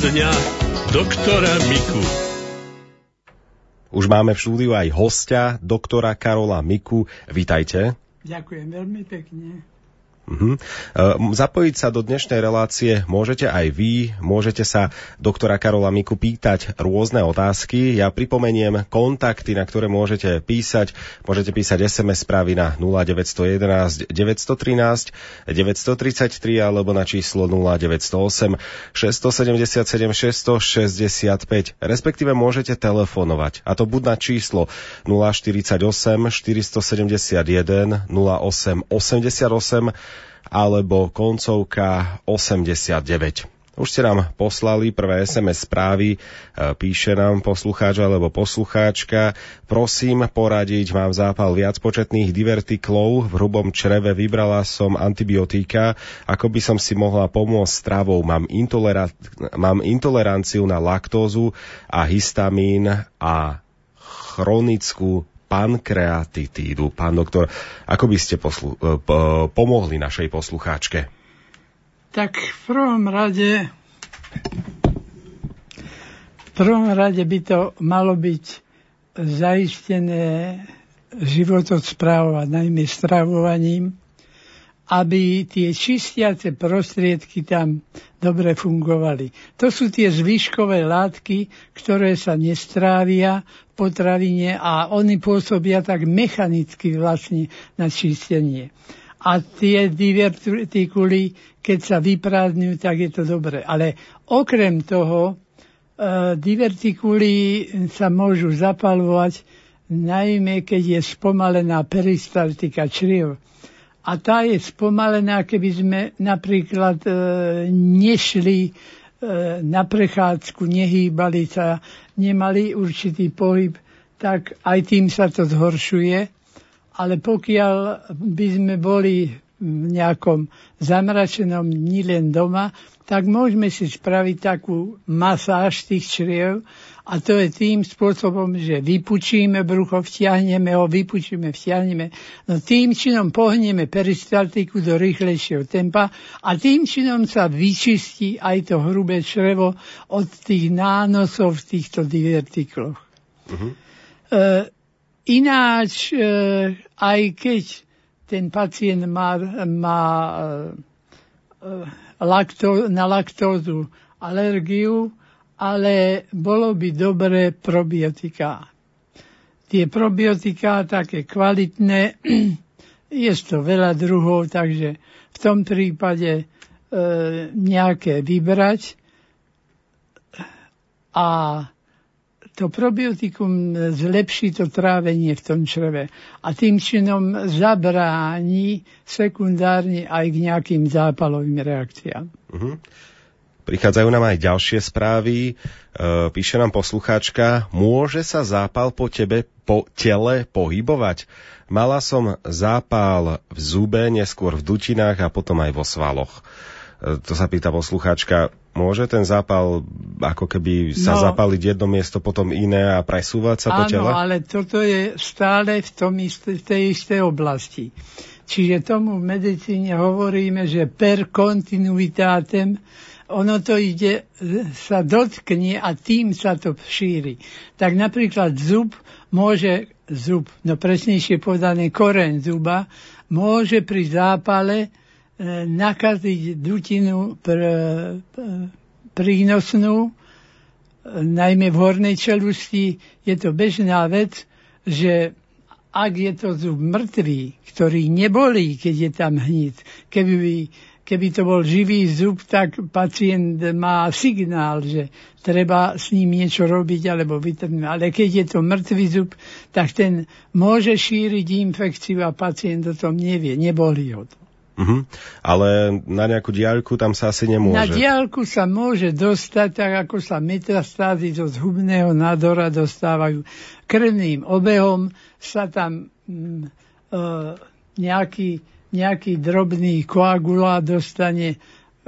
dňa doktora Miku. Už máme v štúdiu aj hostia, doktora Karola Miku. Vítajte. Ďakujem veľmi pekne. Uh-huh. Zapojiť sa do dnešnej relácie môžete aj vy, môžete sa doktora Karola Miku pýtať rôzne otázky. Ja pripomeniem kontakty, na ktoré môžete písať. Môžete písať SMS správy na 0911 913 933 alebo na číslo 0908 677 665. Respektíve môžete telefonovať. A to buď na číslo 048 471 08 88 alebo koncovka 89. Už ste nám poslali prvé SMS správy, e, píše nám poslucháč alebo poslucháčka. Prosím poradiť, mám zápal viac početných divertiklov, v hrubom čreve vybrala som antibiotika, ako by som si mohla pomôcť stravou. Mám, intolera- mám intoleranciu na laktózu a histamín a chronickú pankreatitídu. Pán doktor, ako by ste poslu- e, pomohli našej poslucháčke? Tak v prvom rade v prvom rade by to malo byť zaistené životosprávovať, najmä stravovaním, aby tie čistiace prostriedky tam dobre fungovali. To sú tie zvyškové látky, ktoré sa nestrávia v potravine a oni pôsobia tak mechanicky vlastne na čistenie. A tie divertikuly, keď sa vyprázdňujú, tak je to dobre. Ale okrem toho, e, divertikuly sa môžu zapalovať najmä keď je spomalená peristaltika čriev a tá je spomalená, keby sme napríklad e, nešli e, na prechádzku, nehýbali sa, nemali určitý pohyb, tak aj tým sa to zhoršuje. Ale pokiaľ by sme boli v nejakom zamračenom dni len doma, tak môžeme si spraviť takú masáž tých čriev a to je tým spôsobom, že vypučíme brucho, vtiahneme ho, vypučíme, vtiahneme. No tým činom pohneme peristaltiku do rýchlejšieho tempa a tým činom sa vyčistí aj to hrubé črevo od tých nánosov v týchto divertikloch. Uh-huh. E, ináč, e, aj keď ten pacient má, má e, e lakto, na laktózu alergiu, ale bolo by dobré probiotika. Tie probiotika také kvalitné, je to veľa druhov, takže v tom prípade e, nejaké vybrať a to probiotikum zlepší to trávenie v tom čreve a tým činom zabráni sekundárne aj k nejakým zápalovým reakciám. Uh-huh. Prichádzajú nám aj ďalšie správy. E, píše nám poslucháčka, môže sa zápal po tebe, po tele pohybovať? Mala som zápal v zube, neskôr v dutinách a potom aj vo svaloch. E, to sa pýta poslucháčka, môže ten zápal ako keby sa no, zapaliť jedno miesto, potom iné a presúvať sa áno, po tele? Áno, ale toto je stále v, tom isté, v tej istej oblasti. Čiže tomu v medicíne hovoríme, že per continuitatem ono to ide, sa dotkne a tým sa to šíri. Tak napríklad zub môže, zub, no presnejšie povedané koreň zuba, môže pri zápale e, nakaziť dutinu pr, pr, prínosnú, e, najmä v hornej čelusti. Je to bežná vec, že ak je to zub mŕtvý, ktorý nebolí, keď je tam hnit, keby by keby to bol živý zub, tak pacient má signál, že treba s ním niečo robiť alebo vytrhnúť. Ale keď je to mŕtvý zub, tak ten môže šíriť infekciu a pacient o tom nevie, nebolí ho to. Uh-huh. Ale na nejakú diaľku tam sa asi nemôže. Na diaľku sa môže dostať, tak ako sa metastázy zo zhubného nádora dostávajú krvným obehom, sa tam mm, uh, nejaký nejaký drobný koagulát dostane e,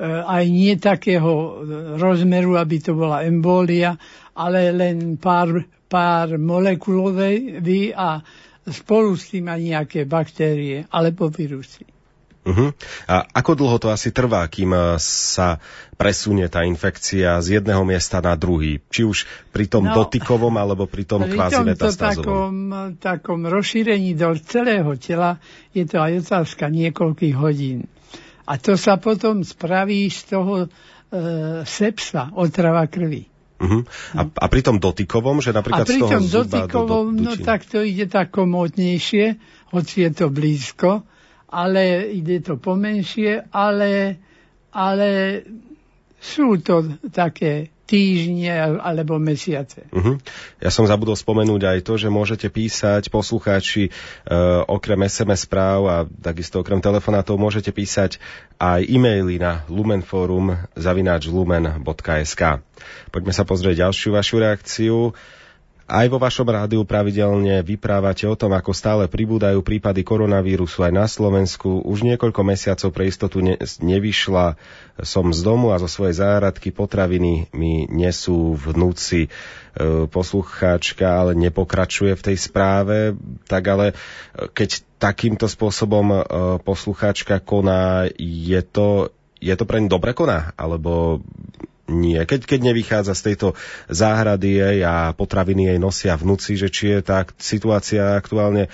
aj nie takého rozmeru, aby to bola embólia, ale len pár, pár molekulovej a spolu s tým aj nejaké baktérie alebo vírusy. Uh-huh. A ako dlho to asi trvá, kým e, sa presunie tá infekcia z jedného miesta na druhý? Či už pri tom no, dotykovom, alebo pri tom pri kvázi metastázovom? takom, takom rozšírení do celého tela je to aj otázka niekoľkých hodín. A to sa potom spraví z toho e, sepsa, otrava krvi. Uh-huh. A, a pri tom dotykovom, že napríklad a pri z toho tom dotykovom, do, do, no tak to ide tak komódnejšie, hoci je to blízko, ale ide to pomenšie, ale, ale sú to také týždne alebo mesiace. Uh-huh. Ja som zabudol spomenúť aj to, že môžete písať poslucháči e, okrem SMS správ a takisto okrem telefonátov môžete písať aj e-maily na lumenforum zavináč lumen.sk. Poďme sa pozrieť ďalšiu vašu reakciu. Aj vo vašom rádiu pravidelne vyprávate o tom, ako stále pribúdajú prípady koronavírusu aj na Slovensku. Už niekoľko mesiacov pre istotu ne- nevyšla som z domu a zo svojej záhradky potraviny mi nesú vnúci. E, poslucháčka ale nepokračuje v tej správe, tak ale e, keď takýmto spôsobom e, poslucháčka koná, je to, je to pre ňu dobre koná? Alebo nie. Keď, keď nevychádza z tejto záhrady jej a potraviny jej nosia vnúci, že či je tá situácia aktuálne e,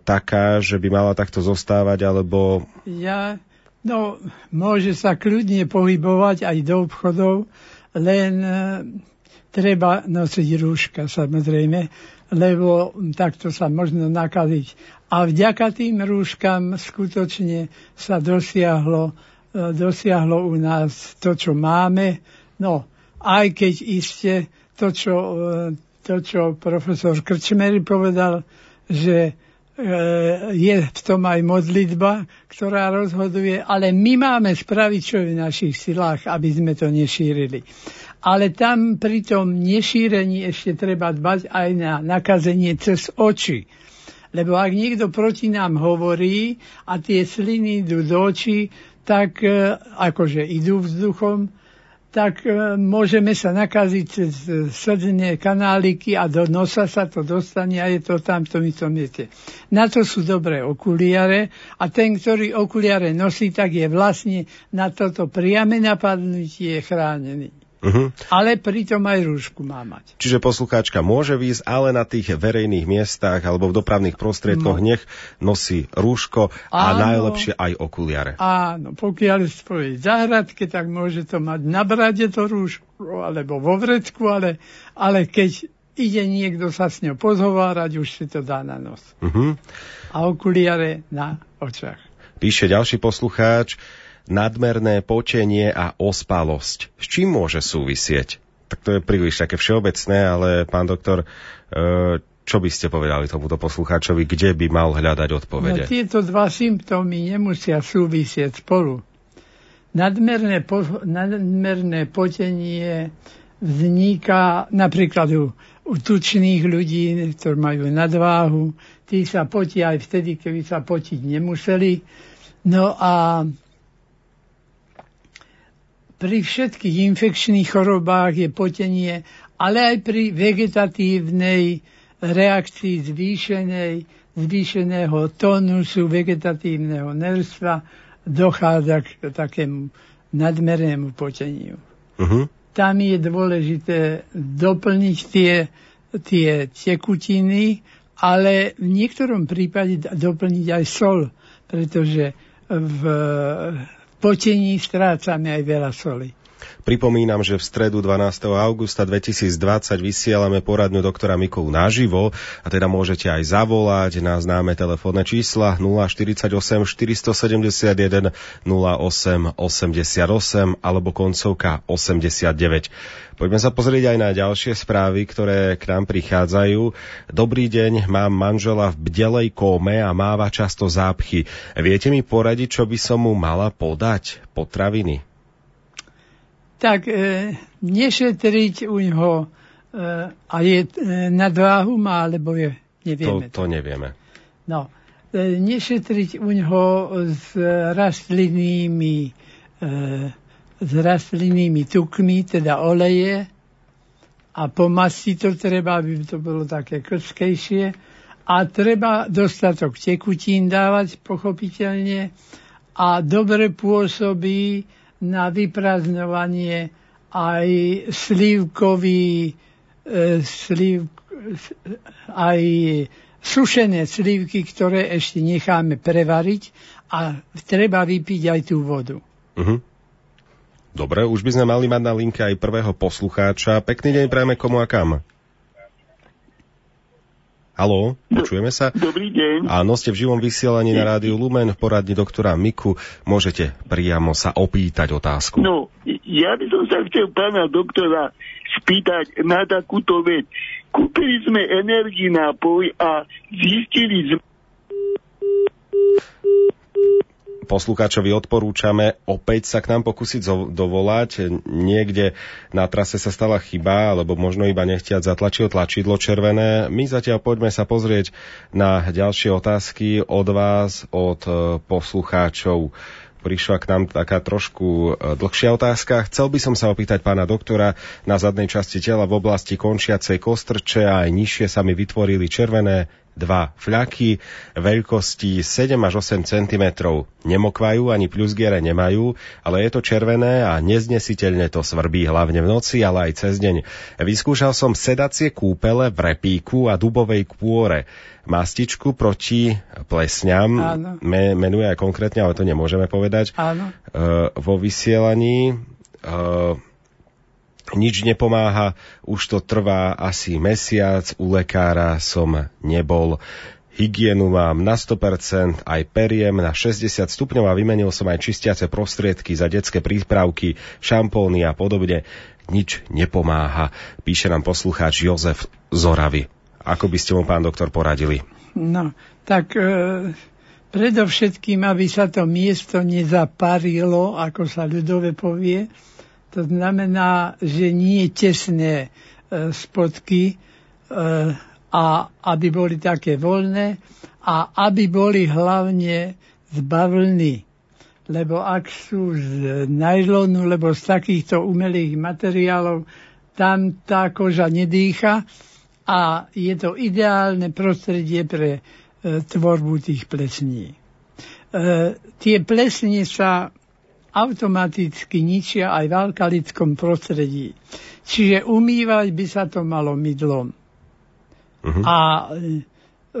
taká, že by mala takto zostávať, alebo... Ja, no, môže sa kľudne pohybovať aj do obchodov, len e, treba nosiť rúška, samozrejme, lebo takto sa možno nakaziť. A vďaka tým rúškam skutočne sa dosiahlo, e, dosiahlo u nás to, čo máme, No, aj keď iste to, čo, e, to, čo profesor Krčmery povedal, že e, je v tom aj modlitba, ktorá rozhoduje, ale my máme spraviť, čo je v našich silách, aby sme to nešírili. Ale tam pri tom nešírení ešte treba dbať aj na nakazenie cez oči. Lebo ak niekto proti nám hovorí a tie sliny idú do očí, tak e, akože idú vzduchom, tak e, môžeme sa nakaziť cez e, srdne kanáliky a do nosa sa to dostane a je to tam v tom mieste. Na to sú dobré okuliare a ten, ktorý okuliare nosí, tak je vlastne na toto priame napadnutie chránený. Uh-huh. Ale pritom aj rúšku má mať. Čiže poslucháčka môže výjsť, ale na tých verejných miestach alebo v dopravných prostriedkoch no. nech nosí rúško a Áno. najlepšie aj okuliare. Áno, pokiaľ je v svojej záhradke, tak môže to mať na brade to rúško alebo vo vrecku, ale, ale keď ide niekto sa s ňou pozhovárať, už si to dá na nos. Uh-huh. A okuliare na očach. Píše ďalší poslucháč, nadmerné počenie a ospalosť. S čím môže súvisieť? Tak to je príliš také všeobecné, ale pán doktor, e, čo by ste povedali tomuto poslucháčovi, kde by mal hľadať odpovede? No, tieto dva symptómy nemusia súvisieť spolu. Nadmerné, po, nadmerné potenie vzniká napríklad u, u tučných ľudí, ktorí majú nadváhu. Tí sa potia aj vtedy, keby sa potiť nemuseli. No a pri všetkých infekčných chorobách je potenie, ale aj pri vegetatívnej reakcii zvýšenej, zvýšeného tónusu vegetatívneho nerstva dochádza k takému nadmernému poteniu. Uh-huh. Tam je dôležité doplniť tie, tie tekutiny, ale v niektorom prípade doplniť aj sol, pretože v potení strácame aj veľa soli. Pripomínam, že v stredu 12. augusta 2020 vysielame poradňu doktora Mikolu naživo a teda môžete aj zavolať na známe telefónne čísla 048 471 08 88 alebo koncovka 89. Poďme sa pozrieť aj na ďalšie správy, ktoré k nám prichádzajú. Dobrý deň, mám manžela v bdelej kóme a máva často zápchy. Viete mi poradiť, čo by som mu mala podať? Potraviny? Tak e, nešetriť u ňoho e, a je e, nadváhu má, alebo je, nevieme. To, to nevieme. No, e, nešetriť u ňoho s rastlinnými e, s rastlinnými tukmi, teda oleje a pomasti to treba, aby to bolo také krskejšie a treba dostatok tekutín dávať, pochopiteľne, a dobre pôsobí na vyprázdňovanie aj slívkový e, slív, aj sušené slívky, ktoré ešte necháme prevariť a treba vypiť aj tú vodu. Uh-huh. Dobre, už by sme mali mať na linke aj prvého poslucháča. Pekný deň prajeme komu a kam. Haló, počujeme sa? Dobrý deň. Áno, ste v živom vysielaní na rádiu Lumen v poradni doktora Miku. Môžete priamo sa opýtať otázku. No, ja by som sa chcel pána doktora spýtať na takúto vec. Kúpili sme energii nápoj a zistili sme poslucháčovi odporúčame opäť sa k nám pokúsiť dovolať. Niekde na trase sa stala chyba, alebo možno iba nechtiať zatlačil tlačidlo červené. My zatiaľ poďme sa pozrieť na ďalšie otázky od vás, od e, poslucháčov prišla k nám taká trošku e, dlhšia otázka. Chcel by som sa opýtať pána doktora na zadnej časti tela v oblasti končiacej kostrče a aj nižšie sa mi vytvorili červené dva fľaky veľkosti 7 až 8 cm. Nemokvajú ani plusgiere nemajú, ale je to červené a neznesiteľne to svrbí hlavne v noci, ale aj cez deň. Vyskúšal som sedacie kúpele v repíku a dubovej kôre. Mastičku proti plesňam, me, menuje aj konkrétne, ale to nemôžeme povedať. Áno. E, vo vysielaní e, nič nepomáha, už to trvá asi mesiac, u lekára som nebol. Hygienu mám na 100%, aj periem na 60 stupňov a vymenil som aj čistiace prostriedky za detské prípravky, šampóny a podobne. Nič nepomáha, píše nám poslucháč Jozef Zoravy. Ako by ste mu, pán doktor, poradili? No, tak e, predovšetkým, aby sa to miesto nezaparilo, ako sa ľudové povie, to znamená, že nie tesné e, spodky e, a aby boli také voľné a aby boli hlavne z bavlny. Lebo ak sú z najlonu, lebo z takýchto umelých materiálov, tam tá koža nedýcha a je to ideálne prostredie pre e, tvorbu tých plesní. E, tie plesne sa automaticky ničia aj v alkalickom prostredí. Čiže umývať by sa to malo mydlom. Uh-huh. A e,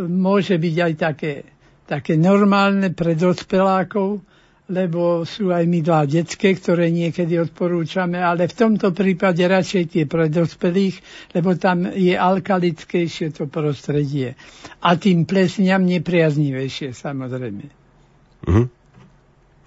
môže byť aj také, také normálne pre dospelákov, lebo sú aj mydlá detské, ktoré niekedy odporúčame, ale v tomto prípade radšej tie pre dospelých, lebo tam je alkalickejšie to prostredie. A tým plesňam nepriaznivejšie samozrejme. Uh-huh.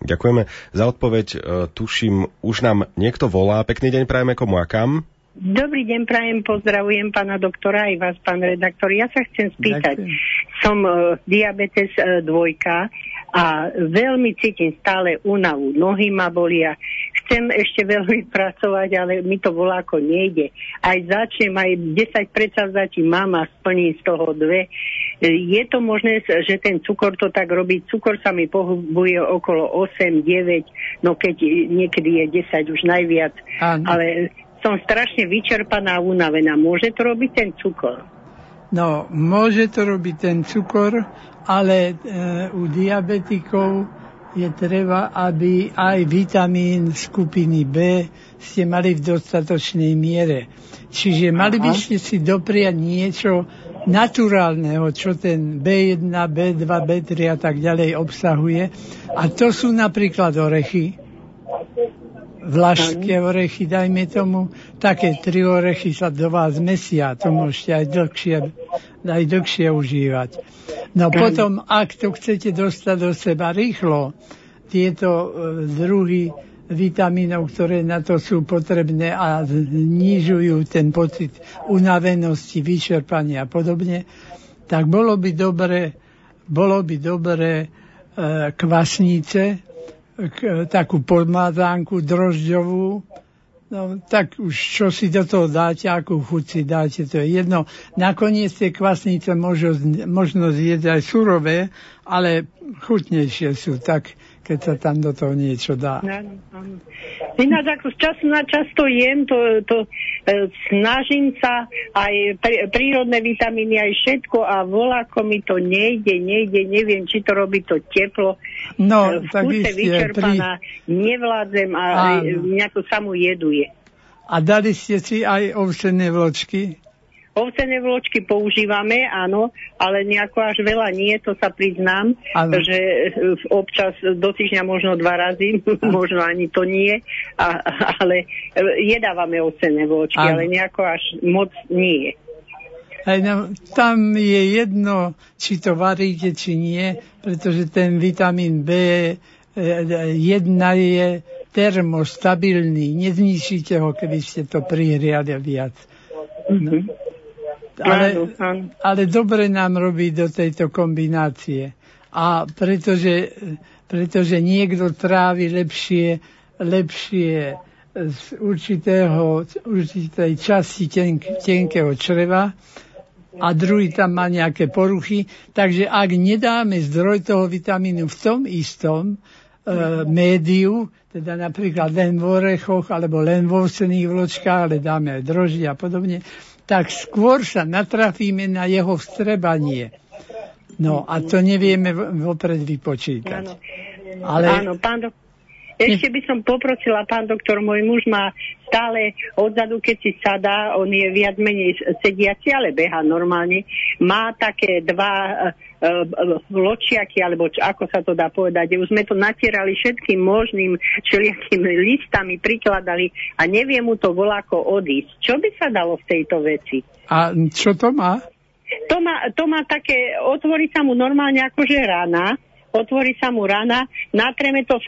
Ďakujeme za odpoveď. E, tuším, už nám niekto volá. Pekný deň prajeme komu a kam? Dobrý deň, prajem, pozdravujem pána doktora aj vás, pán redaktor. Ja sa chcem spýtať. Ďakujem. Som uh, diabetes uh, dvojka a veľmi cítim stále únavu. Nohy ma bolia. Chcem ešte veľmi pracovať, ale mi to voláko nejde. Aj začnem, aj 10 predsavzatí mám a splním z toho dve. Je to možné, že ten cukor to tak robí? Cukor sa mi pohybuje okolo 8, 9, no keď niekedy je 10 už najviac. Áno. Ale som strašne vyčerpaná a unavená. Môže to robiť ten cukor? No, môže to robiť ten cukor, ale e, u diabetikov je treba, aby aj vitamín skupiny B ste mali v dostatočnej miere. Čiže mali by ste si dopriať niečo, naturálneho, čo ten B1, B2, B3 a tak ďalej obsahuje. A to sú napríklad orechy, vlašské orechy, dajme tomu, také tri orechy sa do vás mesia, to môžete aj dlhšie, aj dlhšie užívať. No potom, ak to chcete dostať do seba rýchlo, tieto e, druhy vitamínov, ktoré na to sú potrebné a znižujú ten pocit unavenosti, vyčerpania a podobne, tak bolo by dobre, bolo by dobre e, kvasnice, k, takú podmázánku drožďovú, no tak už čo si do toho dáte, akú chuť si dáte, to je jedno. Nakoniec tie kvasnice môžu, možno zjesť aj surové, ale chutnejšie sú tak keď sa tam do toho niečo dá. Áno, áno. Ináč ako z času na čas to jem, to, to e, snažím sa aj pr- prírodné vitamíny, aj všetko a voláko mi to nejde, nejde, neviem, či to robí to teplo. No, v tak isté, vyčerpaná, nevládzem a Áno. nejako sa mu jeduje. A dali ste si aj ovčené vločky? Ovcené vločky používame, áno, ale nejako až veľa nie, to sa priznám, Áno. že e, občas do týždňa možno dva razy, možno ani to nie, a, ale e, jedávame ovcené vločky, Áno. ale nejako až moc nie. Aj no, tam je jedno, či to varíte, či nie, pretože ten vitamín B e, jedna je termostabilný, nezničíte ho, keby ste to prihriali viac. Mhm. Ale, Áno, ale dobre nám robí do tejto kombinácie. A pretože, pretože niekto trávi lepšie, lepšie z určitého, určitej časti tenk, tenkého čreva a druhý tam má nejaké poruchy. Takže ak nedáme zdroj toho vitamínu v tom istom e, médiu, teda napríklad len v orechoch alebo len vo ovsených vločkách, ale dáme aj droždie a podobne, tak skôr sa natrafíme na jeho vstrebanie. No a to nevieme vopred vypočítať. Áno. Ale Áno, pán dok- ešte by som poprosila, pán doktor, môj muž má stále odzadu, keď si sadá, on je viac menej sediaci, ale beha normálne, má také dva uh, ločiaky, alebo čo, ako sa to dá povedať, už sme to natierali všetkým možným všelijakými listami, prikladali a nevie mu to voláko odísť. Čo by sa dalo v tejto veci? a čo to má? To má, to má také, otvorí sa mu normálne akože rana, otvorí sa mu rana, natreme to e,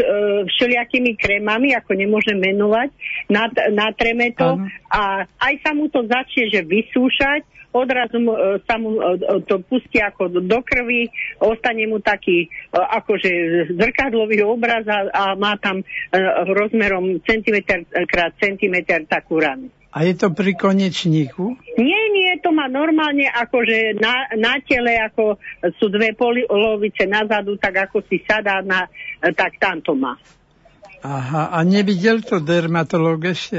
všelijakými krémami, ako nemôžem menovať, nat, natreme to a aj sa mu to začne, že vysúšať, odrazu mu, e, sa mu e, e, to pustí ako do, do krvi, ostane mu taký e, akože zrkadlový obraz a, a má tam e, rozmerom centimetr krát centimetr takú ranu. A je to pri konečníku? Nie, nie, to má normálne akože na, na tele, ako sú dve polovice nazadu, tak ako si sadá, na, tak tam to má. Aha, a nevidel to dermatológ ešte?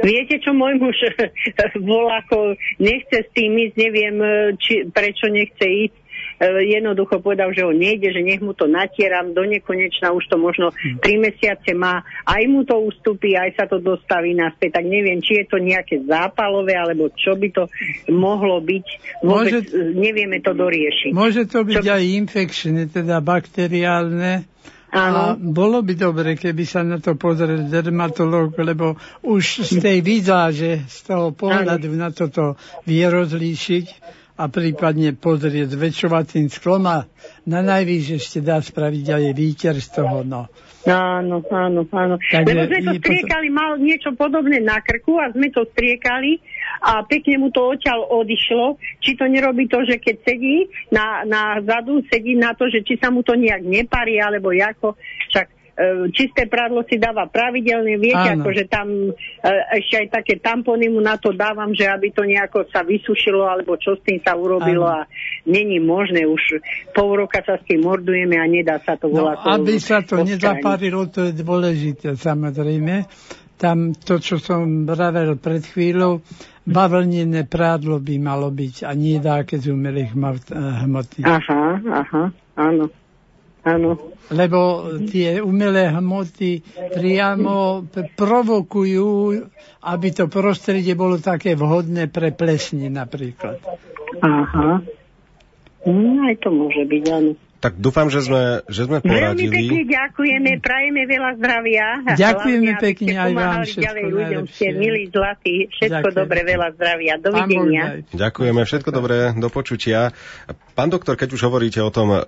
Viete, čo môj muž bol ako, nechce s tým ísť, neviem, či, prečo nechce ísť. E, Jednoducho povedal, že on nejde, že nech mu to natieram do nekonečna, už to možno tri mesiace má, aj mu to ustúpi, aj sa to dostaví naspäť, tak neviem, či je to nejaké zápalové, alebo čo by to mohlo byť. Vôbec Môže- e, nevieme to doriešiť. Môže to byť Čo- aj infekčné, teda bakteriálne. A Áno. bolo by dobre, keby sa na to pozrel dermatológ, lebo už z tej vizáže, z toho pohľadu na toto vie rozlíšiť a prípadne pozrieť s väčšovacím sklom a na najvýš ešte dá spraviť aj výter z toho, no. Áno, áno, áno. Takže Lebo sme to striekali, mal niečo podobné na krku a sme to striekali a pekne mu to odtiaľ odišlo. Či to nerobí to, že keď sedí na, na zadu, sedí na to, že či sa mu to nejak neparí, alebo ako, však čisté prádlo si dáva pravidelne, viete, Áno. ako že tam e, ešte aj také tampony mu na to dávam, že aby to nejako sa vysušilo, alebo čo s tým sa urobilo Áno. a není možné, už pol roka sa s tým mordujeme a nedá sa to No, volať. aby sa to odstrániť. nezaparilo, to je dôležité, samozrejme. Tam to, čo som vravel pred chvíľou, bavlnené prádlo by malo byť a nie dáke z umelých hmot- hmoty. Aha, aha, áno, áno. Lebo tie umelé hmoty priamo provokujú, aby to prostredie bolo také vhodné pre plesne napríklad. Aha. No, aj to môže byť, áno. Tak dúfam, že sme, že sme Veľmi pekne poradili. ďakujeme, prajeme veľa zdravia. Ďakujeme Hlavne, pekne aj vám všetko ďalej ľuďom, ste milí, zlatí, všetko Ďakujem. dobre, veľa zdravia. Dovidenia. Ďakujeme, všetko dobré, do počutia. Pán doktor, keď už hovoríte o tom e,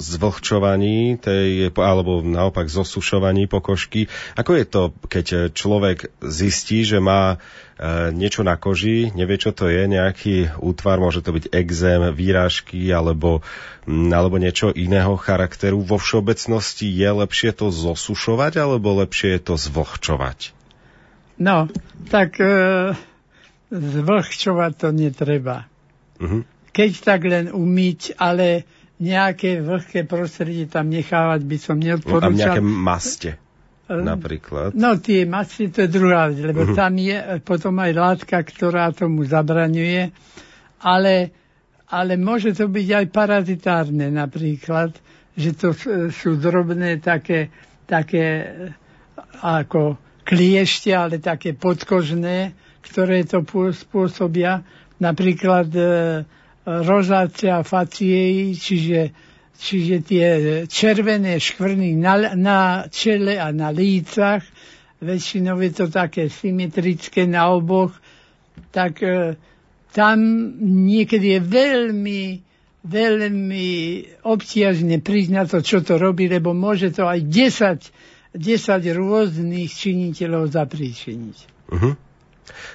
zvlhčovaní, tej, alebo naopak zosušovaní pokožky, ako je to, keď človek zistí, že má e, niečo na koži, nevie, čo to je, nejaký útvar, môže to byť exém, výrážky alebo, alebo niečo iného charakteru. Vo všeobecnosti je lepšie to zosušovať alebo lepšie je to zvlhčovať? No, tak e, zvlhčovať to netreba. Mhm. Keď tak len umyť, ale nejaké vlhké prostredie tam nechávať by som No, tam neodporúčal. nejaké maste napríklad. No tie masy to je druhá vec, lebo uh-huh. tam je potom aj látka, ktorá tomu zabraňuje, ale, ale môže to byť aj parazitárne napríklad, že to sú drobné také, také e, ako kliešte, ale také podkožné, ktoré to pô- spôsobia. Napríklad e, rozácia faciei, čiže, čiže tie červené škvrny na, na čele a na lícach, väčšinou je to také symetrické na oboch, tak e, tam niekedy je veľmi, veľmi obťažné prísť na to, čo to robí, lebo môže to aj 10, 10 rôznych činiteľov zapríčiniť. Uh-huh.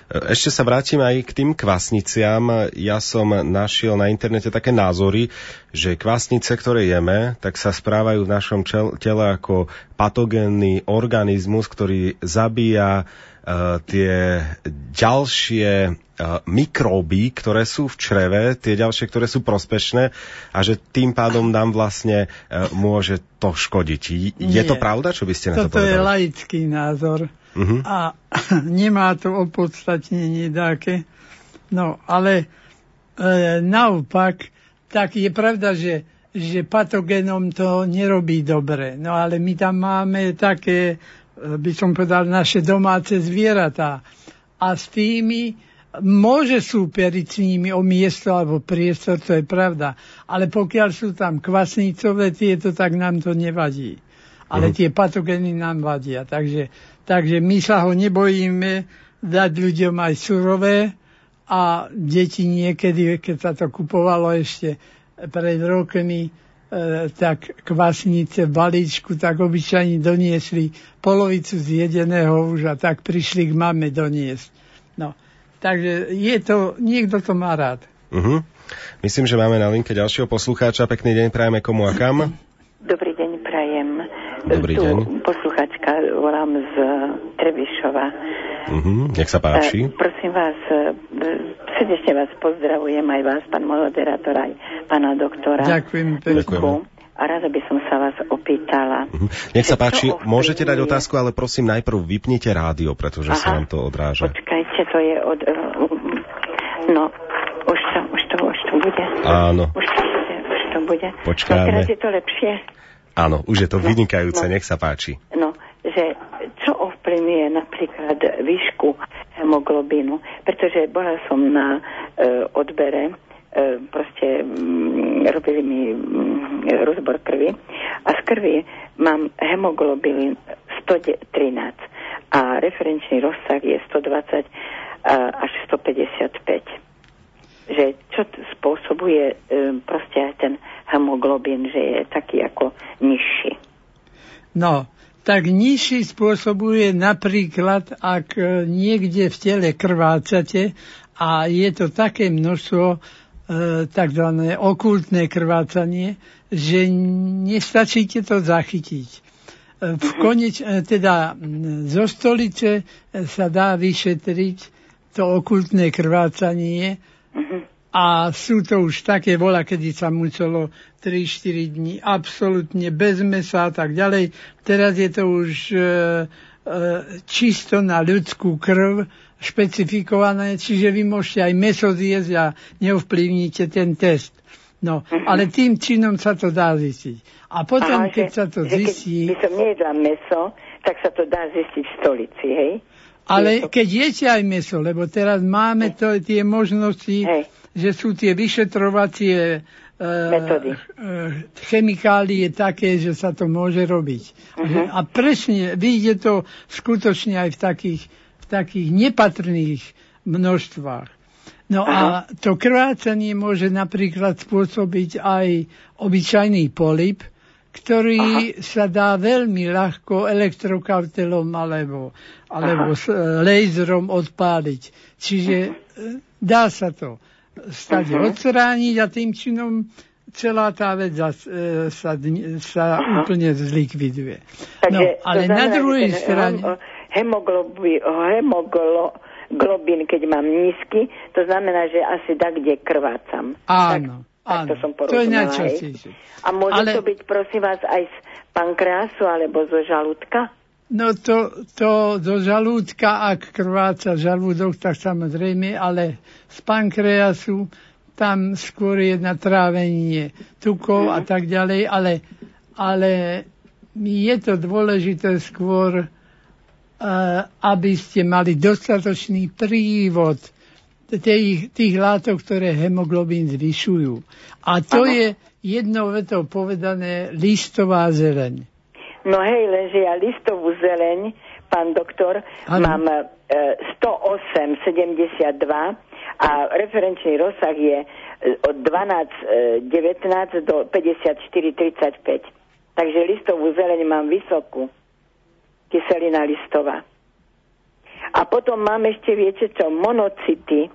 Ešte sa vrátim aj k tým kvasniciam. Ja som našiel na internete také názory, že kvasnice, ktoré jeme, tak sa správajú v našom tele ako patogénny organizmus, ktorý zabíja uh, tie ďalšie uh, mikróby, ktoré sú v čreve, tie ďalšie, ktoré sú prospešné a že tým pádom nám vlastne môže to škodiť. Je Nie. to pravda, čo by ste na to Toto je povedali? laický názor Uh-huh. a nemá to opodstatnenie dáke. No, ale e, naopak, tak je pravda, že, že patogénom to nerobí dobre. No ale my tam máme také, e, by som povedal, naše domáce zvieratá. A s tými môže súperiť s nimi o miesto alebo priestor, to je pravda. Ale pokiaľ sú tam kvasnicové tieto, tak nám to nevadí. Ale Mhm. tie patogény nám vadia. Takže, takže my sa ho nebojíme dať ľuďom aj surové a deti niekedy, keď sa to kupovalo ešte pred rokmi, e, tak kvasnice v balíčku, tak obyčajne doniesli polovicu zjedeného už a tak prišli k mame doniesť. No, takže je to, niekto to má rád. Uh-huh. Myslím, že máme na linke ďalšieho poslucháča. Pekný deň prajeme komu a kam. Dobrý. Dobrý tu deň. posluchačka, volám z Trebišova. Uh-huh. Nech sa páči. E, prosím vás, e, srdečne vás pozdravujem, aj vás, pán moderátor, aj pána doktora. Ďakujem pekne. Ďakujeme. A rada by som sa vás opýtala. Uh-huh. Nech sa páči, ovplyvňuje? môžete dať otázku, ale prosím najprv vypnite rádio, pretože sa Aha. nám to odráža. Počkajte, to je od... e, No, už to, už to, už to bude. Áno, Už to bude, už to bude. Počkáme. No teraz je to lepšie. Áno, už je to No, vynikajúce, no. nech sa páči. No, že čo ovplyvňuje napríklad výšku hemoglobínu, pretože bola som na e, odbere, e, proste mm, robili mi mm, rozbor krvi a z krvi mám hemoglobín 113 a referenčný rozsah je 120 a, až 155 že čo spôsobuje e, proste aj ten hemoglobín, že je taký ako nižší. No, tak nižší spôsobuje napríklad, ak e, niekde v tele krvácate a je to také množstvo e, tzv. okultné krvácanie, že nestačíte to zachytiť. E, V koneč, e, teda zo stolice sa dá vyšetriť to okultné krvácanie a sú to už také vola, kedy sa muselo 3-4 dní absolútne bez mesa a tak ďalej. Teraz je to už e, e, čisto na ľudskú krv špecifikované, čiže vy môžete aj meso zjesť a neovplyvníte ten test. No, ale tým činom sa to dá zistiť. A potom, Aha, keď že, sa to zistí... Keď by som nejedla meso, tak sa to dá zistiť v stolici, hej? Ale keď jete aj meso, lebo teraz máme to, tie možnosti, Hej. že sú tie vyšetrovacie e, Metódy. e, chemikálie také, že sa to môže robiť. Že, a presne, vyjde to skutočne aj v takých, v takých nepatrných množstvách. No a to krvácanie môže napríklad spôsobiť aj obyčajný polip, ktorý sa dá veľmi ľahko elektrokautelom alebo, alebo s e, laserom odpáliť. Čiže e, dá sa to stade odstrániť a tým činom celá tá vec e, sa, dni- sa úplne zlikviduje. No, Takže to ale na znamená, druhej strane... hem- Hemoglobi, hemoglobin, keď mám nízky, to znamená, že asi tak, kde krvácam. Áno, Tak to Áno, som to je porozumela, hej. A môže Ale- to byť, prosím vás, aj z pankreasu alebo zo žalúdka? No to, to do žalúdka, ak krváca žalúdok, tak samozrejme, ale z pankreasu tam skôr je na trávenie tukov a tak ďalej, ale, ale je to dôležité skôr, eh, aby ste mali dostatočný prívod tých, tých látok, ktoré hemoglobín zvyšujú. A to Áno. je jednou vetou povedané listová zeleň. No hej, lenže ja listovú zeleň, pán doktor, Áno. mám e, 108,72 a referenčný rozsah je e, od 12,19 do 54,35. Takže listovú zeleň mám vysokú. Kyselina listová. A potom mám ešte, viete čo, monocity.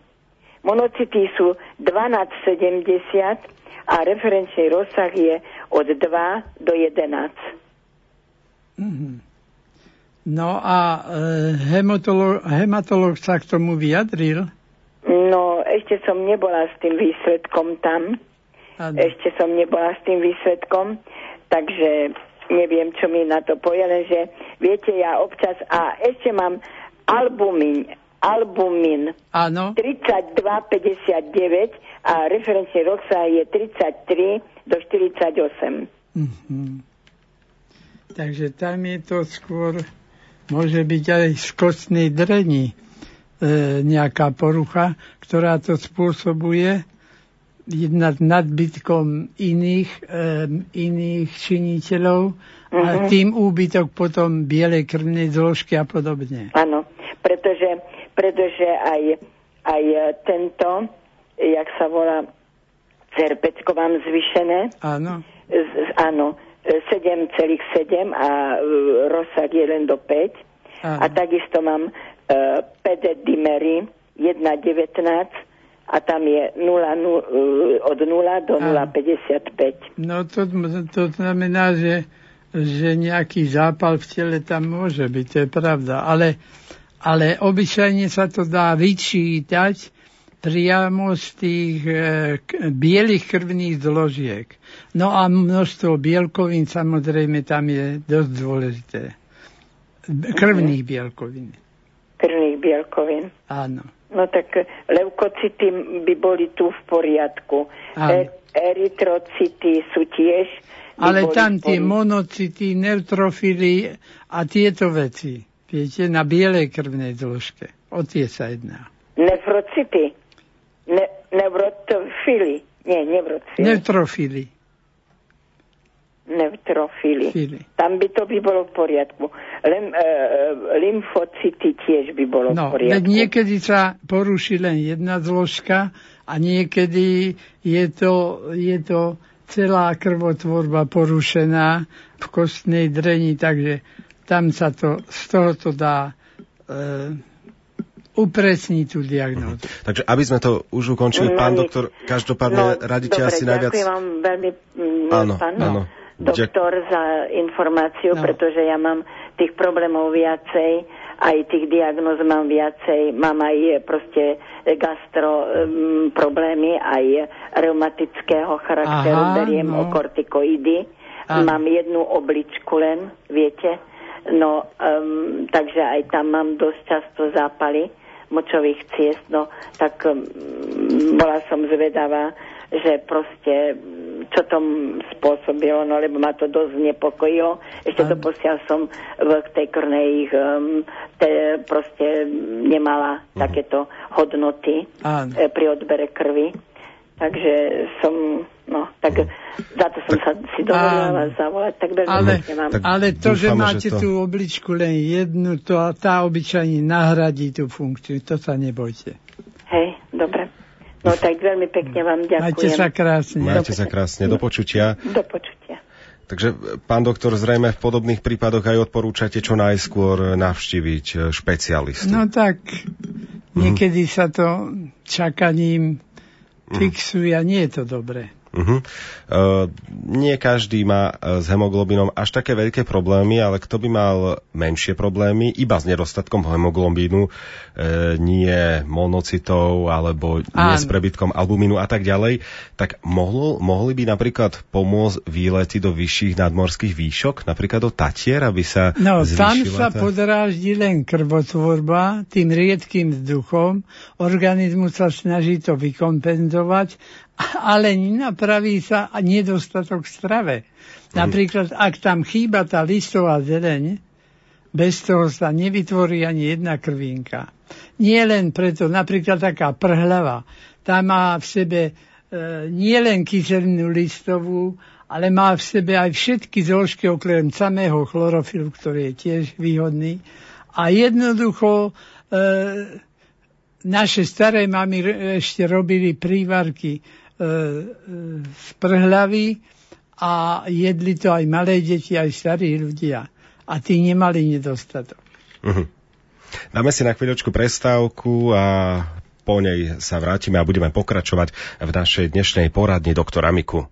Monocity sú 12,70 a referenčný rozsah je od 2 do 11. No a e, hematolog, hematolog sa k tomu vyjadril. No, ešte som nebola s tým výsledkom tam. Áno. Ešte som nebola s tým výsledkom, takže neviem, čo mi na to povie, lenže viete, ja občas, a ešte mám albumin, albumin Áno, 32,59 a referenčný rozsah je 33 do 48. Mhm. takže tam je to skôr, môže byť aj z kostnej dreni e, nejaká porucha, ktorá to spôsobuje nad nadbytkom iných, e, iných činiteľov a Mhm. tým úbytok potom bielej krvnej zložky a podobne. Áno, pretože, pretože aj, aj e, tento, jak sa volá, cerpecko mám zvyšené, Áno, z, áno, e, 7,7 a e, rozsah je len do 5. áno. A takisto mám e, PD dimery 1,19 a tam je 0, nu, e, od 0 do Áno. 0,55. No to, to znamená, že, že nejaký zápal v tele tam môže byť, to je pravda. Ale, ale obyčajne sa to dá vyčítať priamo z tých e, bielých krvných zložiek. No a množstvo bielkovín samozrejme tam je dosť dôležité. Krvných bielkovín. Krvných bielkovín. Áno. No tak leukocity by boli tu v poriadku. Áno. E, erytrocity sú tiež. Ale tam tie monocity, neutrofily a tieto veci, viete, na bielej krvnej zložke. O tie sa jedná. Nefrocity. Ne, nevrotofily. Nie, nevrotofily. Neutrofily. Neutrofily. Fily. Tam by to by bolo v poriadku. Lem, e, e, lymfocity tiež by bolo No, v poriadku. veď niekedy sa poruší len jedna zložka a niekedy je to, je to celá krvotvorba porušená v kostnej dreni, takže tam sa to, z toho to dá e, upresniť tú diagnózu. Takže aby sme to už ukončili, No, pán nič. doktor, každopádne radíte dobre, asi najviac... ďakujem vám veľmi, mm, Áno, pán áno. doktor, za informáciu, No. pretože ja mám tých problémov viacej, aj tých diagnóz mám viacej, mám aj e, proste gastro um, problémy, aj reumatického charakteru, Aha, beriem no. o kortikoidy, Áno. mám jednu obličku len, viete, no, um, takže aj tam mám dosť často zápaly močových ciest, no, tak um, bola som zvedavá, že proste mm, čo to spôsobilo, no lebo ma to dosť znepokojilo. Ešte to posiaľ som v tej krnej um, te, proste nemala takéto hodnoty Áno. e, pri odbere krvi. Takže som, no, tak za to som sa si dovolila zavolať, tak veľmi Ale, pekne vám. Tak ale to, že dúfame, máte že to- tú obličku len jednu, to, tá obyčajne nahradí tú funkciu, to sa nebojte. Hej, dobre. No tak veľmi pekne vám ďakujem. Majte sa krásne. Majte sa krásne, do počutia. Do počutia. Takže, pán doktor, zrejme v podobných prípadoch aj odporúčate čo najskôr navštíviť špecialistu. No tak, niekedy sa to čakaním fixuje a nie je to dobré. Uh-huh. Uh, nie každý má uh, s hemoglobinom až také veľké problémy, ale kto by mal menšie problémy, iba s nedostatkom hemoglobínu, uh, nie monocitov alebo nie s prebytkom albumínu a tak ďalej, tak mohlo, mohli by napríklad pomôcť výlety do vyšších nadmorských výšok, napríklad do Tatier, aby sa No, tam sa tá... podráždi len krvotvorba tým riedkým vzduchom, organizmus sa snaží to vykompenzovať ale napraví sa nedostatok strave. Napríklad, ak tam chýba tá listová zeleň, bez toho sa nevytvorí ani jedna krvinka. Nie len preto, napríklad taká prhlava, tá má v sebe e, nie len kyselinu listovú, ale má v sebe aj všetky zložky okrem samého chlorofilu, ktorý je tiež výhodný. A jednoducho e, naše staré mamy ešte robili prívarky z prhľavy a jedli to aj malé deti, aj starí ľudia. A tí nemali nedostatok. Uh-huh. Dáme si na chvíľočku prestávku a po nej sa vrátime a budeme pokračovať v našej dnešnej poradni doktora Miku.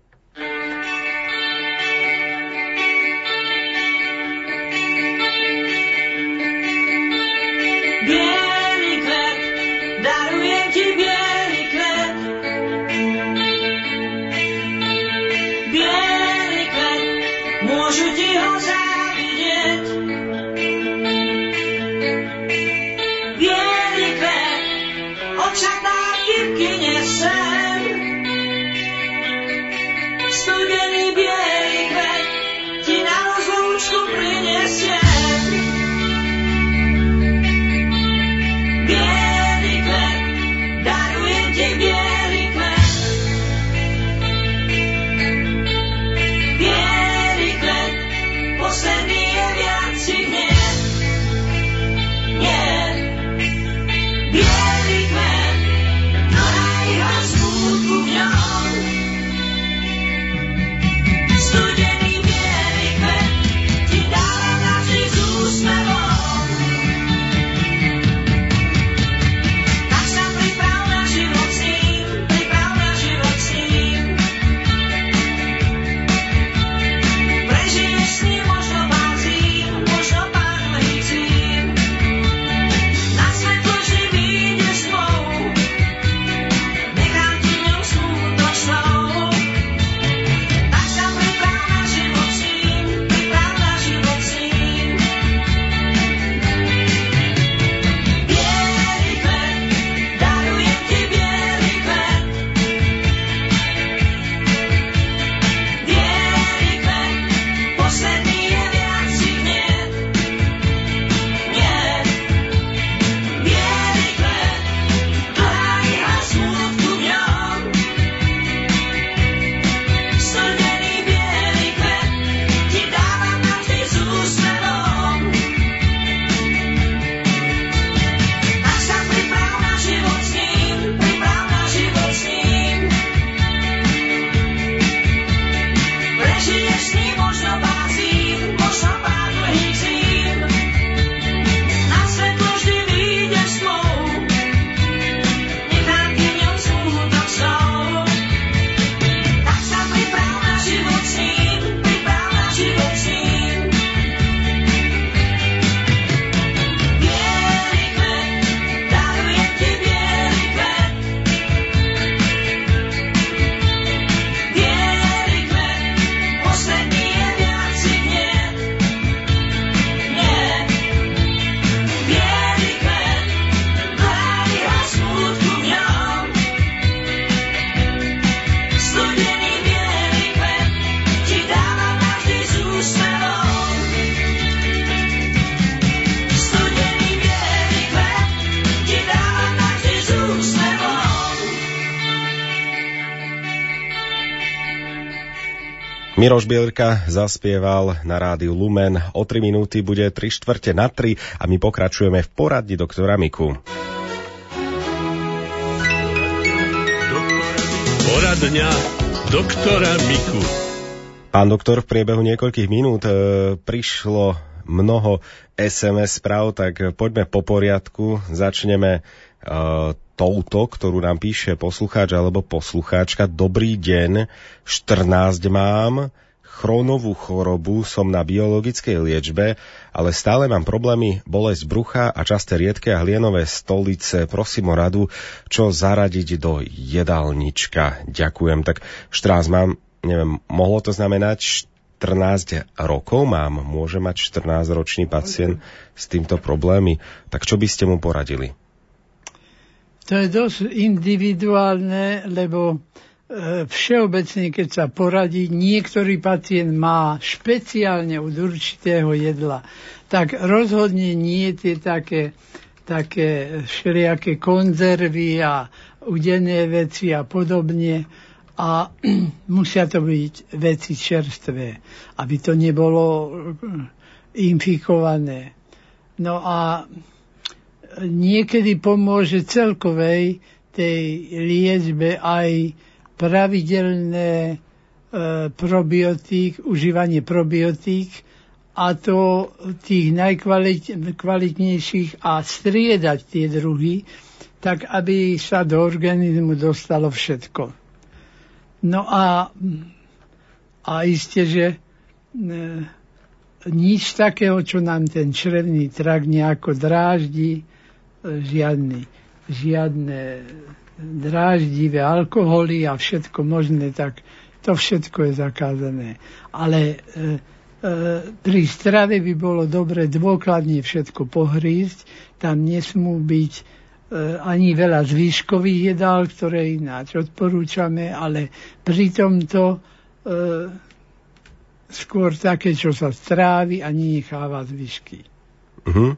Miroš Bielka zaspieval na rádiu Lumen. O 3 minúty bude 3 štvrte na 3 a my pokračujeme v poradni doktora Miku. Poradňa doktora Miku. Pán doktor, v priebehu niekoľkých minút e, prišlo mnoho SMS správ, tak poďme po poriadku. Začneme touto, ktorú nám píše poslucháč alebo poslucháčka. Dobrý deň, 14 mám, chrónovú chorobu, som na biologickej liečbe, ale stále mám problémy, bolesť brucha a časté riedke a hlienové stolice. Prosím o radu, čo zaradiť do jedálnička. Ďakujem. Tak 14 mám, neviem, mohlo to znamenať 14 rokov mám, môže mať 14-ročný pacient s týmto problémy. Tak čo by ste mu poradili? To je dosť individuálne, lebo e, všeobecne, keď sa poradí, niektorý pacient má špeciálne od určitého jedla, tak rozhodne nie tie také, také všelijaké konzervy a udené veci a podobne. A musia to byť veci čerstvé, aby to nebolo infikované. No a niekedy pomôže celkovej tej liečbe aj pravidelné e, probiotík, užívanie probiotík a to tých najkvalitnejších a striedať tie druhy, tak aby sa do organizmu dostalo všetko. No a, a isté, že e, nič takého, čo nám ten črevný trak nejako dráždi, žiadny, žiadne dráždivé alkoholy a všetko možné, tak to všetko je zakázané. Ale e, e, pri strave by bolo dobre dôkladne všetko pohrísť, tam nesmú byť e, ani veľa zvýškových jedál, ktoré ináč odporúčame, ale pri tomto e, skôr také, čo sa strávi a nenecháva zvyšky. Uh-huh.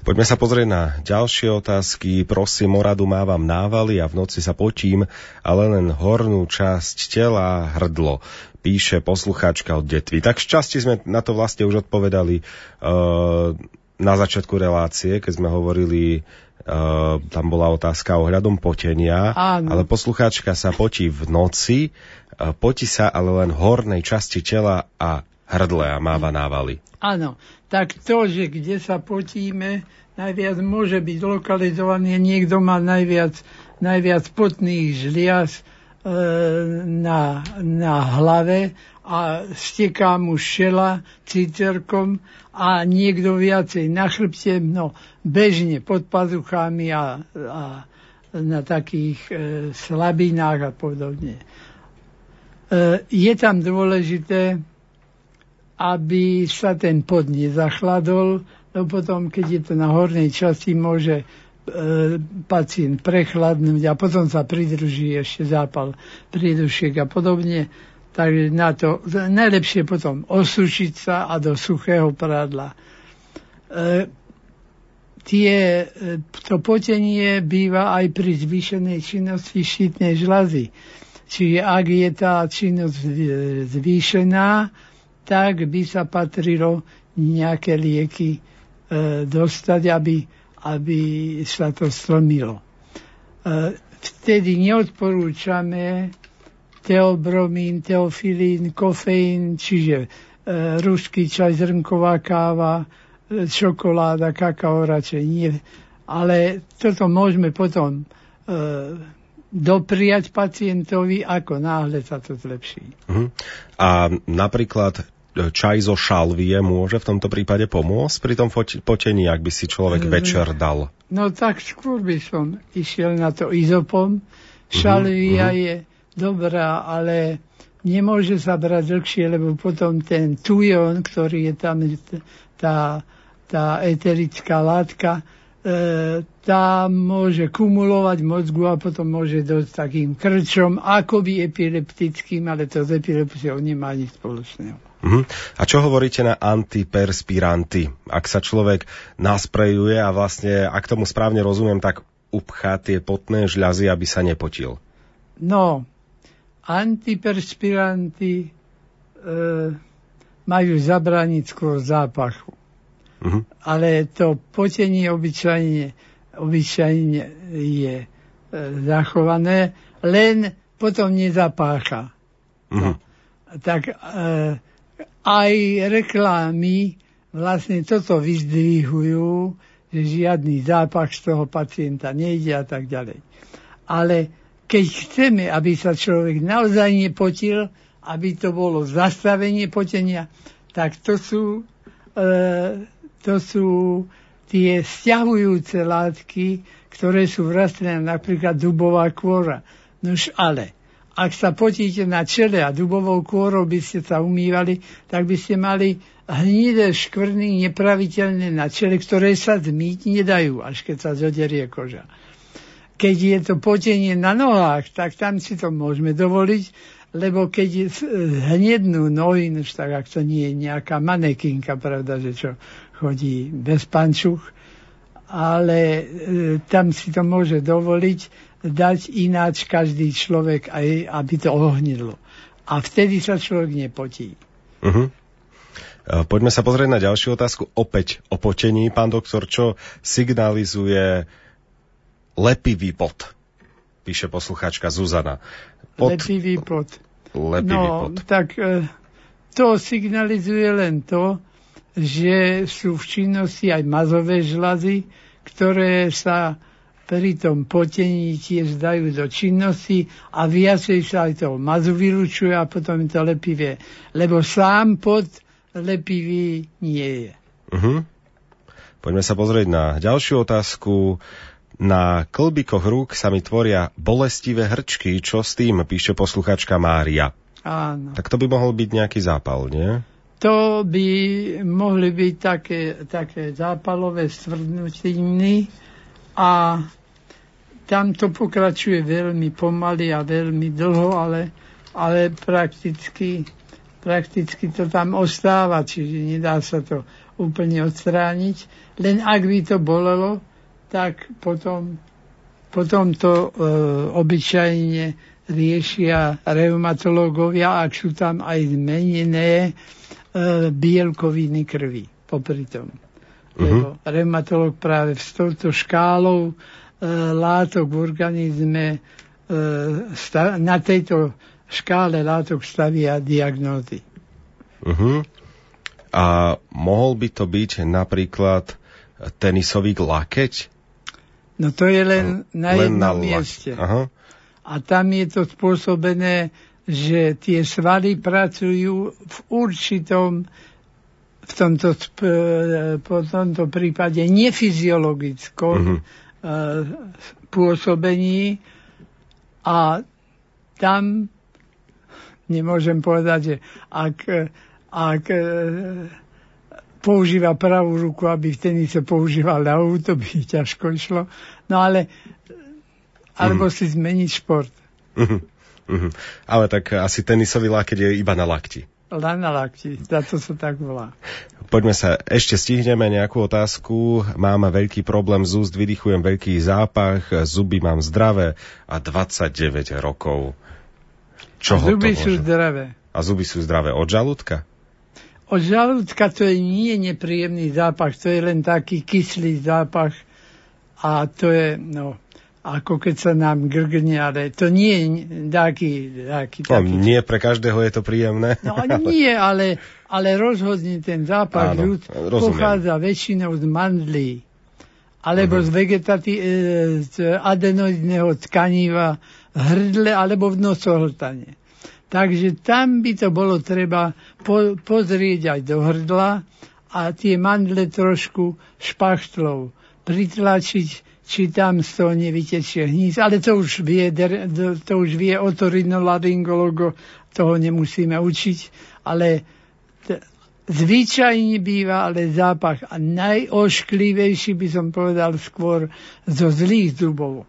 Poďme sa pozrieť na ďalšie otázky. Prosím, o radu mávam návaly a v noci sa potím, ale len hornú časť tela hrdlo píše poslucháčka od detvy. Tak z časti sme na to vlastne už odpovedali uh, na začiatku relácie, keď sme hovorili, uh, tam bola otázka ohľadom potenia, Áno. ale poslucháčka sa potí v noci, uh, potí sa ale len hornej časti tela a hrdle a máva návaly. Áno, tak to, že kde sa potíme, najviac môže byť lokalizovaný, niekto má najviac, najviac potných žliaz e, na, na hlave a steká mu šela cíterkom a niekto viacej na chrbte, no bežne pod pazuchami a, a na takých e, slabinách a podobne. E, je tam dôležité, aby sa ten pod nezachladol, no potom, keď je to na hornej časti, môže e, pacient prechladnúť a potom sa pridruží ešte zápal priedušiek a podobne. Takže na to najlepšie potom osušiť sa a do suchého prádla. E, tie, e, to potenie býva aj pri zvýšenej činnosti štítnej žlazy. Čiže ak je tá činnosť zvýšená, tak by sa patrilo nejaké lieky e, dostať, aby, aby sa to slomilo. E, vtedy neodporúčame teobromín, teofilín, kofeín, čiže e, ruský čaj, zrnková káva, e, čokoláda, kakao radšej nie. Ale toto môžeme potom e, dopriať pacientovi, ako náhle sa to zlepší. Uh-huh. A napríklad e, čaj zo šalvie môže v tomto prípade pomôcť pri tom potení, ak by si človek mm. večer dal? No tak skôr by som išiel na to izopom. Šalvia uh-huh. je dobrá, ale nemôže sa brať dlhšie, lebo potom ten tujon, ktorý je tam, tá, tá eterická látka, tá môže kumulovať mozgu a potom môže dosť takým krčom, akoby epileptickým, ale to s epilepsiou nemá nič spoločného. Uh-huh. A čo hovoríte na antiperspiranty? Ak sa človek nasprejuje a vlastne, ak tomu správne rozumiem, tak upchá tie potné žľazy, aby sa nepotil. No, antiperspiranty e, majú zabrániť skôr zápachu. Uh-huh. Ale to potenie obyčajne, obyčajne je e, zachované, len potom nezapácha. Uh-huh. No. Tak e, aj reklámy vlastne toto vyzdvihujú, že žiadny zápach z toho pacienta nejde a tak ďalej. Ale keď chceme, aby sa človek naozaj nepotil, aby to bolo zastavenie potenia, tak to sú, e, to sú tie stiahujúce látky, ktoré sú v rastlinách, napríklad dubová kôra. Nož ale, ak sa potíte na čele a dubovou kôrou by ste sa umývali, tak by ste mali hnidé škvrny nepraviteľné na čele, ktoré sa zmýť nedajú, až keď sa zoderie koža. Keď je to potenie na nohách, tak tam si to môžeme dovoliť, lebo keď hnednú nohy, tak ak to nie je nejaká manekinka, pravda, že čo chodí bez pančuch, ale e, tam si to môže dovoliť, dať ináč každý človek, aj aby to ohnidlo. A vtedy sa človek nepotí. Uh-huh. Poďme sa pozrieť na ďalšiu otázku. Opäť o potení, pán doktor, čo signalizuje lepivý pot? Píše poslucháčka Zuzana. Pot... Lepivý pot. Lepivý no, pot. tak e, to signalizuje len to, že sú v činnosti aj mazové žlazy, ktoré sa pri tom potení tiež dajú do činnosti a viacej sa aj toho mazu vylučuje a potom je to lepivé. Lebo sám pot lepivý nie je. Uh-huh. Poďme sa pozrieť na ďalšiu otázku. Na klbikoch rúk sa mi tvoria bolestivé hrčky. Čo s tým? Píše posluchačka Mária. Áno. Tak to by mohol byť nejaký zápal, nie? To by mohli byť také, také zápalové stvrdnutiny a tam to pokračuje veľmi pomaly a veľmi dlho, ale, ale prakticky, prakticky to tam ostáva, čiže nedá sa to úplne odstrániť. Len ak by to bolelo, tak potom, potom to e, obyčajne riešia reumatológovia, ak sú tam aj zmenené bielkoviny krvi popri tom. Uh-huh. Lebo reumatolog práve s touto škálou E, látok v organizme e, na tejto škále látok stavia diagnózy. Uh-huh. A mohol by to byť napríklad tenisový lakeť? No to je len na len jednom na mieste. Aha. A tam je to spôsobené, že tie svaly pracujú v určitom v tomto, v tomto prípade nefyziologickom uh-huh pôsobení a tam nemôžem povedať, že ak, ak e, používa pravú ruku, aby v tenise používal ľavú, to by ťažko išlo. No ale alebo mm. si zmeniť šport. Mm-hmm. Mm-hmm. Ale tak asi tenisový lákeť je iba na lakti. Len na lakti, za to sa tak volá. Poďme sa, ešte stihneme nejakú otázku. Mám veľký problém z úst, vydychujem veľký zápach, zuby mám zdravé a 29 rokov. Čo zuby sú zdravé. A zuby sú zdravé od žalúdka? Od žalúdka to je nie nepríjemný zápach, to je len taký kyslý zápach a to je, no, ako keď sa nám grgne, ale to nie je taký... taký, no, taký. nie pre každého je to príjemné. No nie, ale, ale rozhodne ten zápach Áno, ľud pochádza väčšinou z mandlí alebo uh-huh. z, vegetati- e, z adenoidného tkaniva v hrdle alebo v nosohltane. Takže tam by to bolo treba po, pozrieť aj do hrdla a tie mandle trošku špachtlov pritlačiť či tam z toho nevytečie hníz, ale to už vie, to už vie otorinolaryngologo, toho nemusíme učiť, ale t- zvyčajne býva ale zápach a najošklivejší by som povedal skôr zo zlých zubov.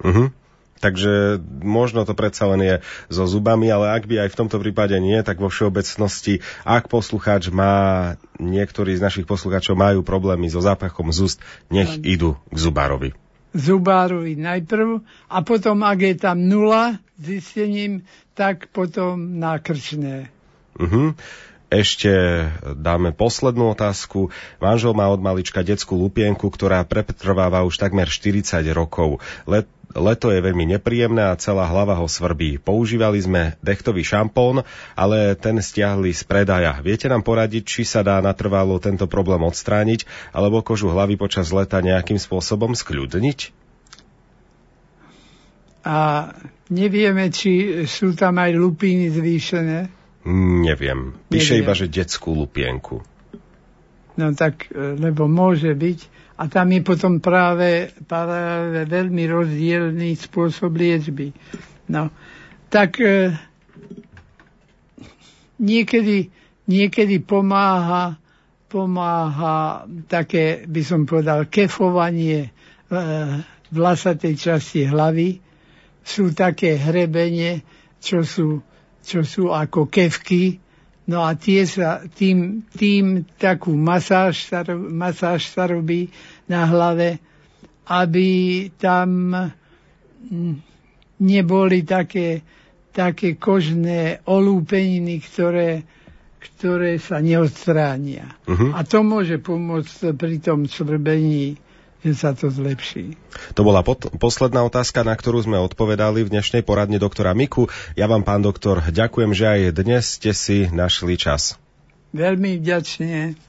Uh-huh. Takže možno to predsa len je so zubami, ale ak by aj v tomto prípade nie, tak vo všeobecnosti, ak poslucháč má, niektorí z našich poslucháčov majú problémy so zápachom z úst, nech idú k zubárovi. Zubárovi najprv a potom, ak je tam nula zistením, tak potom na krčné. Uh-huh. Ešte dáme poslednú otázku. Manžel má od malička detskú lupienku, ktorá pretrváva už takmer 40 rokov. Let, leto je veľmi nepríjemné a celá hlava ho svrbí. Používali sme dechtový šampón, ale ten stiahli z predaja. Viete nám poradiť, či sa dá natrvalo tento problém odstrániť, alebo kožu hlavy počas leta nejakým spôsobom skľudniť? A nevieme, či sú tam aj lupíny zvýšené. Neviem. Píše Neviem. iba, že detskú lupienku. No tak, lebo môže byť. A tam je potom práve, práve veľmi rozdielný spôsob liečby. No, tak e, niekedy, niekedy pomáha, pomáha také, by som povedal, kefovanie e, vlasatej časti hlavy. Sú také hrebenie, čo sú, čo sú ako kevky, No a tie sa, tým, tým takú masáž sa, masáž sa robí na hlave, aby tam mm, neboli také, také kožné olúpeniny, ktoré, ktoré sa neodstránia. Uh-huh. A to môže pomôcť pri tom svrbení že sa to zlepší. To bola pod, posledná otázka, na ktorú sme odpovedali v dnešnej poradne doktora Miku. Ja vám, pán doktor, ďakujem, že aj dnes ste si našli čas. Veľmi vďačne.